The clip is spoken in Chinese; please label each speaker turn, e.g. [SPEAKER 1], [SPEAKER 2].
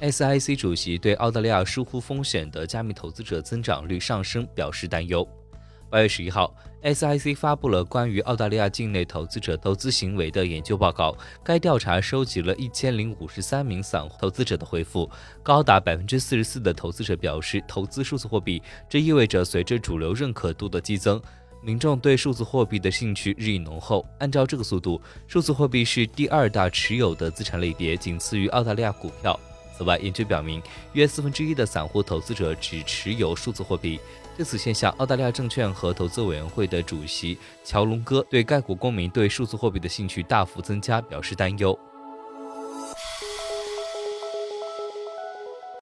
[SPEAKER 1] SIC 主席对澳大利亚疏忽风险的加密投资者增长率上升表示担忧。八月十一号，SIC 发布了关于澳大利亚境内投资者投资行为的研究报告。该调查收集了一千零五十三名散户投资者的回复，高达百分之四十四的投资者表示投资数字货币。这意味着随着主流认可度的激增，民众对数字货币的兴趣日益浓厚。按照这个速度，数字货币是第二大持有的资产类别，仅次于澳大利亚股票。此外，研究表明，约四分之一的散户投资者只持有数字货币。对此现象，澳大利亚证券和投资委员会的主席乔龙哥对该国公民对数字货币的兴趣大幅增加表示担忧。